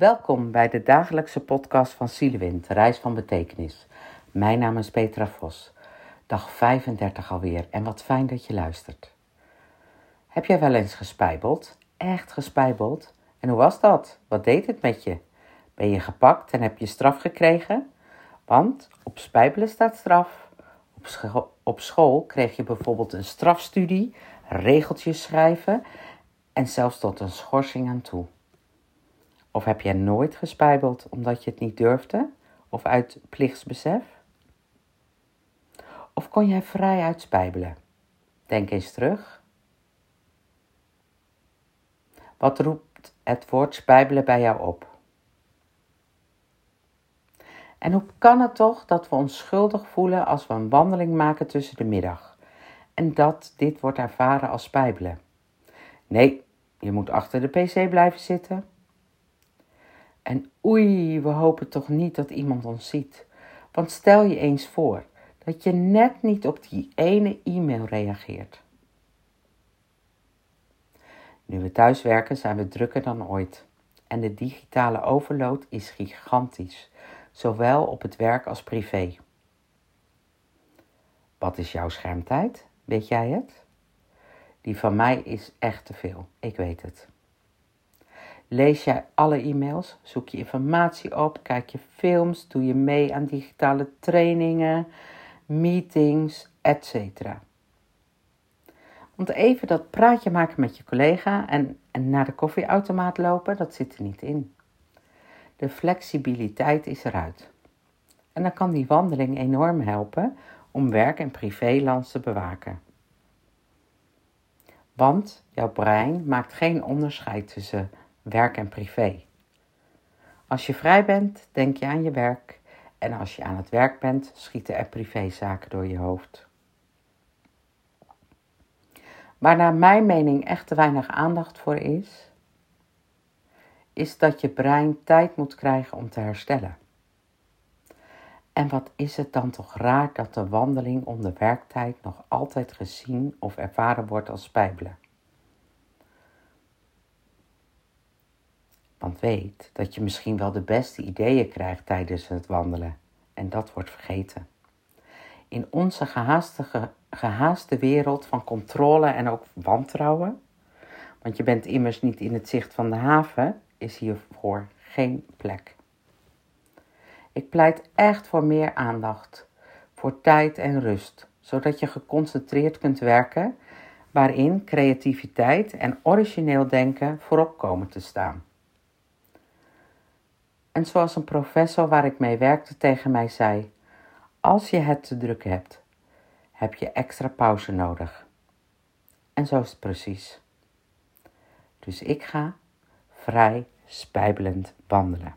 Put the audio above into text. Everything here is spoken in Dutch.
Welkom bij de dagelijkse podcast van Zielewind, Reis van Betekenis. Mijn naam is Petra Vos. Dag 35 alweer en wat fijn dat je luistert. Heb jij wel eens gespijbeld? Echt gespijbeld? En hoe was dat? Wat deed het met je? Ben je gepakt en heb je straf gekregen? Want op spijbelen staat straf. Op, op school kreeg je bijvoorbeeld een strafstudie, regeltjes schrijven en zelfs tot een schorsing aan toe. Of heb jij nooit gespijbeld omdat je het niet durfde of uit plichtsbesef? Of kon jij vrij uitspijbelen? Denk eens terug. Wat roept het woord spijbelen bij jou op? En hoe kan het toch dat we ons schuldig voelen als we een wandeling maken tussen de middag en dat dit wordt ervaren als spijbelen? Nee, je moet achter de pc blijven zitten. En oei, we hopen toch niet dat iemand ons ziet. Want stel je eens voor dat je net niet op die ene e-mail reageert. Nu we thuis werken zijn we drukker dan ooit. En de digitale overload is gigantisch, zowel op het werk als privé. Wat is jouw schermtijd? Weet jij het? Die van mij is echt te veel, ik weet het. Lees jij alle e-mails? Zoek je informatie op? Kijk je films? Doe je mee aan digitale trainingen, meetings, etc. Want even dat praatje maken met je collega en, naar de koffieautomaat lopen, dat zit er niet in. De flexibiliteit is eruit. En dan kan die wandeling enorm helpen om werk- en privélands te bewaken. Want jouw brein maakt geen onderscheid tussen werk en privé. Als je vrij bent, denk je aan je werk en als je aan het werk bent, schieten er privézaken door je hoofd. Waar naar mijn mening echt te weinig aandacht voor is, is dat je brein tijd moet krijgen om te herstellen. En wat is het dan toch raar dat de wandeling onder werktijd nog altijd gezien of ervaren wordt als spijbelen? Want weet dat je misschien wel de beste ideeën krijgt tijdens het wandelen. En dat wordt vergeten. In onze gehaaste, gehaaste wereld van controle en ook wantrouwen, want je bent immers niet in het zicht van de haven, is hiervoor geen plek. Ik pleit echt voor meer aandacht, voor tijd en rust, zodat je geconcentreerd kunt werken, waarin creativiteit en origineel denken voorop komen te staan. En zoals een professor waar ik mee werkte tegen mij zei: Als je het te druk hebt, heb je extra pauze nodig. En zo is het precies. Dus ik ga vrij spijbelend wandelen.